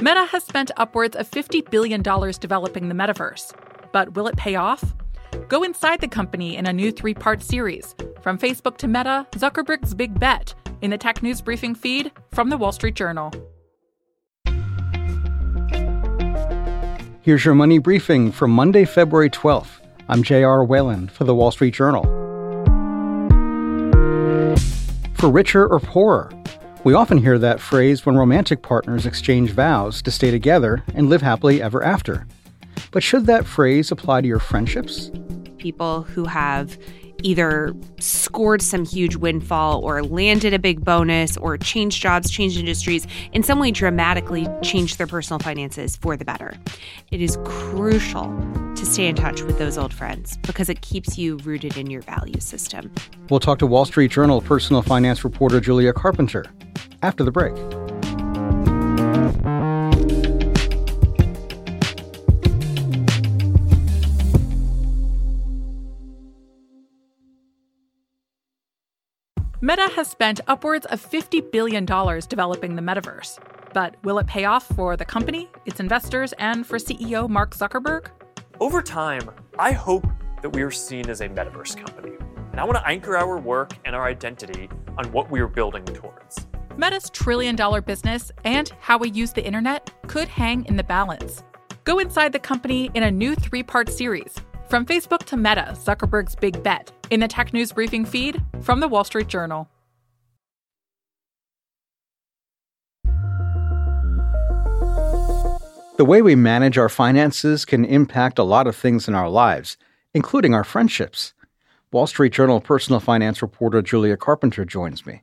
Meta has spent upwards of $50 billion developing the metaverse. But will it pay off? Go inside the company in a new three part series From Facebook to Meta Zuckerberg's Big Bet in the Tech News Briefing feed from the Wall Street Journal. Here's your money briefing for Monday, February 12th. I'm J.R. Whalen for the Wall Street Journal. For richer or poorer, we often hear that phrase when romantic partners exchange vows to stay together and live happily ever after. But should that phrase apply to your friendships? People who have either scored some huge windfall or landed a big bonus or changed jobs, changed industries, in some way dramatically changed their personal finances for the better. It is crucial to stay in touch with those old friends because it keeps you rooted in your value system. We'll talk to Wall Street Journal personal finance reporter Julia Carpenter after the break. Meta has spent upwards of $50 billion developing the metaverse. But will it pay off for the company, its investors, and for CEO Mark Zuckerberg? Over time, I hope that we are seen as a metaverse company. And I want to anchor our work and our identity on what we are building towards. Meta's trillion dollar business and how we use the internet could hang in the balance. Go inside the company in a new three part series from Facebook to Meta, Zuckerberg's big bet, in the Tech News Briefing feed from the Wall Street Journal. The way we manage our finances can impact a lot of things in our lives, including our friendships. Wall Street Journal personal finance reporter Julia Carpenter joins me.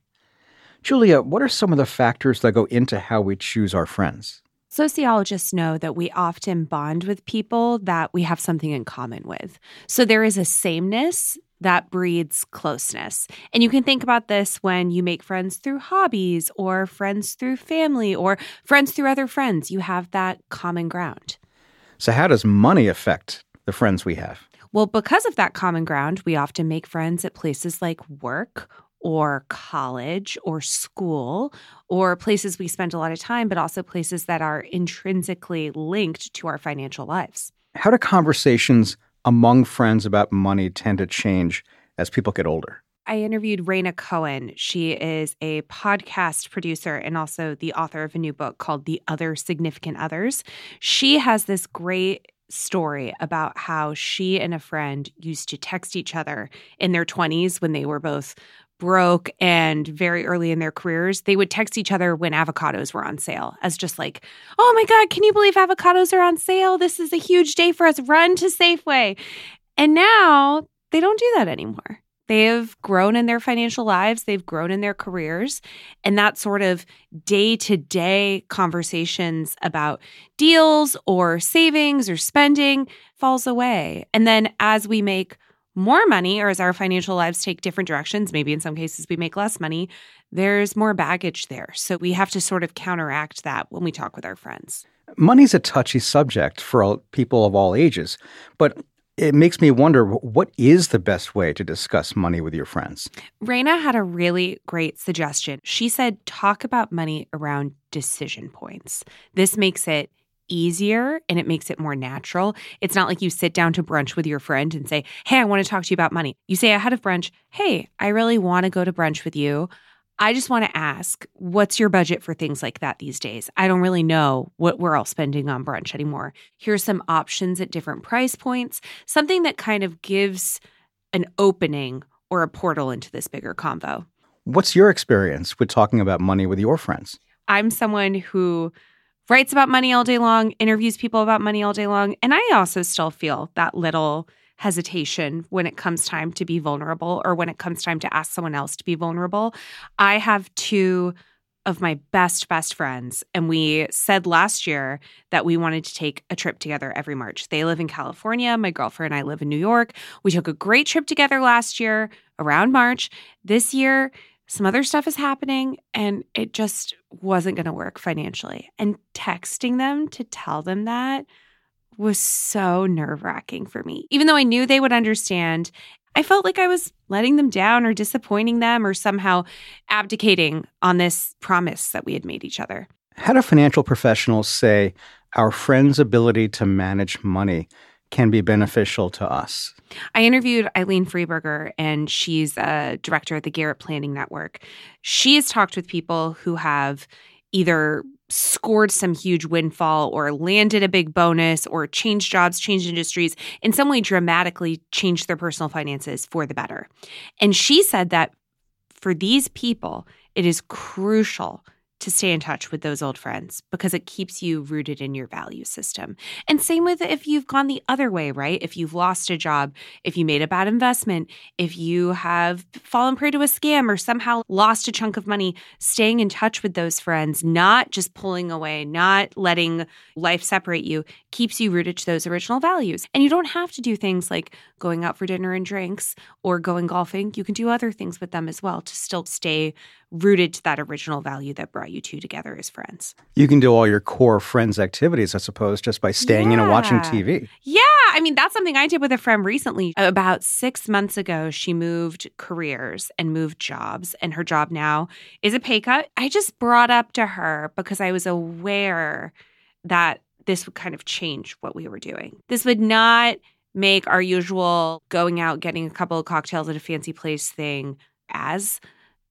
Julia, what are some of the factors that go into how we choose our friends? Sociologists know that we often bond with people that we have something in common with. So there is a sameness that breeds closeness. And you can think about this when you make friends through hobbies or friends through family or friends through other friends. You have that common ground. So, how does money affect the friends we have? Well, because of that common ground, we often make friends at places like work or college or school or places we spend a lot of time, but also places that are intrinsically linked to our financial lives. How do conversations among friends about money tend to change as people get older? I interviewed Rhaina Cohen. She is a podcast producer and also the author of a new book called The Other Significant Others. She has this great story about how she and a friend used to text each other in their 20s when they were both broke and very early in their careers, they would text each other when avocados were on sale as just like, oh my God, can you believe avocados are on sale? This is a huge day for us. Run to Safeway. And now they don't do that anymore. They have grown in their financial lives, they've grown in their careers. And that sort of day to day conversations about deals or savings or spending falls away. And then as we make more money or as our financial lives take different directions, maybe in some cases we make less money, there's more baggage there. So we have to sort of counteract that when we talk with our friends. Money's a touchy subject for people of all ages, but it makes me wonder what is the best way to discuss money with your friends? Rhaina had a really great suggestion. She said, talk about money around decision points. This makes it easier and it makes it more natural. It's not like you sit down to brunch with your friend and say, Hey, I want to talk to you about money. You say ahead of brunch, Hey, I really want to go to brunch with you. I just want to ask, what's your budget for things like that these days? I don't really know what we're all spending on brunch anymore. Here's some options at different price points, something that kind of gives an opening or a portal into this bigger convo. What's your experience with talking about money with your friends? I'm someone who writes about money all day long, interviews people about money all day long. And I also still feel that little hesitation when it comes time to be vulnerable or when it comes time to ask someone else to be vulnerable. I have two of my best, best friends. And we said last year that we wanted to take a trip together every March. They live in California. My girlfriend and I live in New York. We took a great trip together last year around March. This year, some other stuff is happening and it just wasn't going to work financially. And texting them to tell them that was so nerve wracking for me. Even though I knew they would understand, I felt like I was letting them down or disappointing them or somehow abdicating on this promise that we had made each other. How do financial professionals say our friends' ability to manage money can be beneficial to us? I interviewed Eileen Freeberger, and she's a director at the Garrett Planning Network. She has talked with people who have either scored some huge windfall or landed a big bonus or changed jobs, changed industries, in some way dramatically changed their personal finances for the better. And she said that for these people, it is crucial to stay in touch with those old friends because it keeps you rooted in your value system. And same with if you've gone the other way, right? If you've lost a job, if you made a bad investment, if you have fallen prey to a scam or somehow lost a chunk of money, staying in touch with those friends, not just pulling away, not letting life separate you, keeps you rooted to those original values. And you don't have to do things like going out for dinner and drinks or going golfing. You can do other things with them as well to still stay rooted to that original value that brought you two together as friends. You can do all your core friends activities, I suppose, just by staying yeah. in and watching TV. Yeah. I mean, that's something I did with a friend recently. About six months ago, she moved careers and moved jobs, and her job now is a pay cut. I just brought up to her because I was aware that this would kind of change what we were doing. This would not make our usual going out, getting a couple of cocktails at a fancy place thing as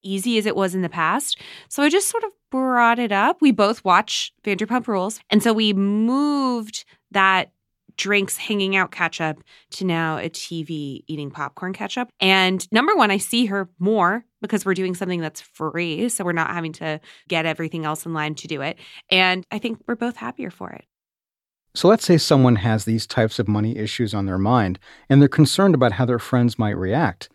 easy as it was in the past. So I just sort of brought it up. We both watch Vanderpump Rules. And so we moved that drinks hanging out catch up to now a TV eating popcorn catch up. And number one, I see her more because we're doing something that's free. So we're not having to get everything else in line to do it. And I think we're both happier for it. So let's say someone has these types of money issues on their mind and they're concerned about how their friends might react.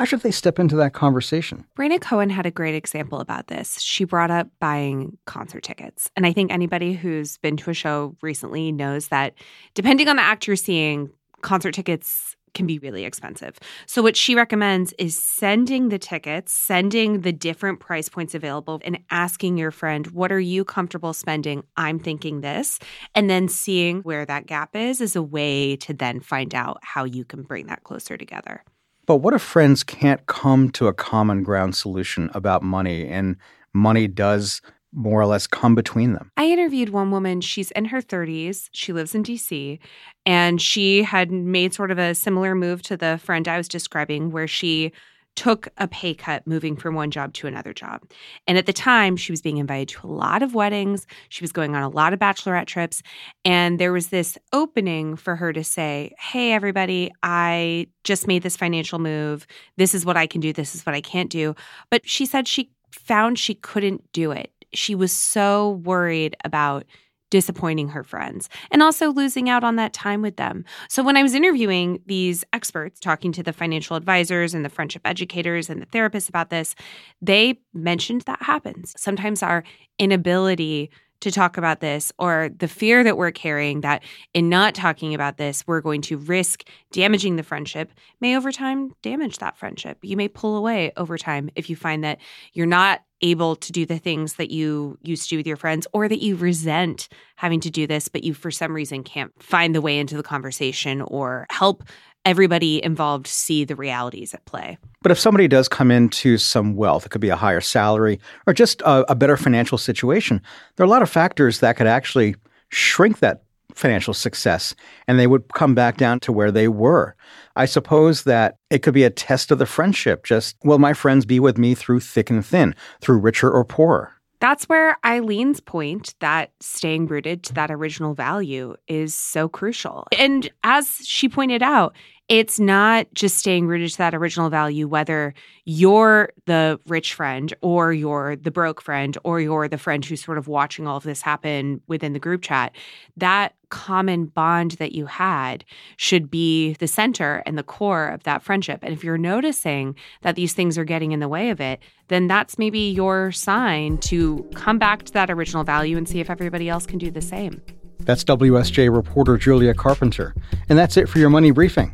How should they step into that conversation? Rhaina Cohen had a great example about this. She brought up buying concert tickets. And I think anybody who's been to a show recently knows that depending on the act you're seeing, concert tickets can be really expensive. So, what she recommends is sending the tickets, sending the different price points available, and asking your friend, What are you comfortable spending? I'm thinking this. And then seeing where that gap is is a way to then find out how you can bring that closer together. But what if friends can't come to a common ground solution about money and money does more or less come between them? I interviewed one woman. She's in her 30s. She lives in DC. And she had made sort of a similar move to the friend I was describing, where she took a pay cut moving from one job to another job. And at the time, she was being invited to a lot of weddings. She was going on a lot of bachelorette trips. And there was this opening for her to say, Hey, everybody, I just made this financial move. This is what I can do. This is what I can't do. But she said she found she couldn't do it. She was so worried about disappointing her friends and also losing out on that time with them. So, when I was interviewing these experts, talking to the financial advisors and the friendship educators and the therapists about this, they mentioned that happens. Sometimes our inability to talk about this or the fear that we're carrying that in not talking about this, we're going to risk damaging the friendship may over time damage that friendship. You may pull away over time if you find that you're not able to do the things that you used to do with your friends or that you resent having to do this, but you for some reason can't find the way into the conversation or help everybody involved see the realities at play. But if somebody does come into some wealth, it could be a higher salary or just a, a better financial situation, there are a lot of factors that could actually shrink that financial success and they would come back down to where they were. I suppose that it could be a test of the friendship. Just, will my friends be with me through thick and thin, through richer or poorer? That's where Eileen's point that staying rooted to that original value is so crucial. And as she pointed out, it's not just staying rooted to that original value, whether you're the rich friend or you're the broke friend or you're the friend who's sort of watching all of this happen within the group chat. That common bond that you had should be the center and the core of that friendship. And if you're noticing that these things are getting in the way of it, then that's maybe your sign to come back to that original value and see if everybody else can do the same. That's WSJ reporter Julia Carpenter. And that's it for your money briefing.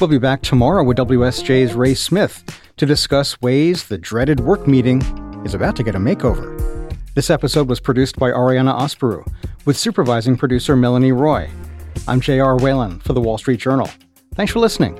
We'll be back tomorrow with WSJ's Ray Smith to discuss ways the dreaded work meeting is about to get a makeover. This episode was produced by Ariana Aspuru, with supervising producer Melanie Roy. I'm J.R. Whalen for the Wall Street Journal. Thanks for listening.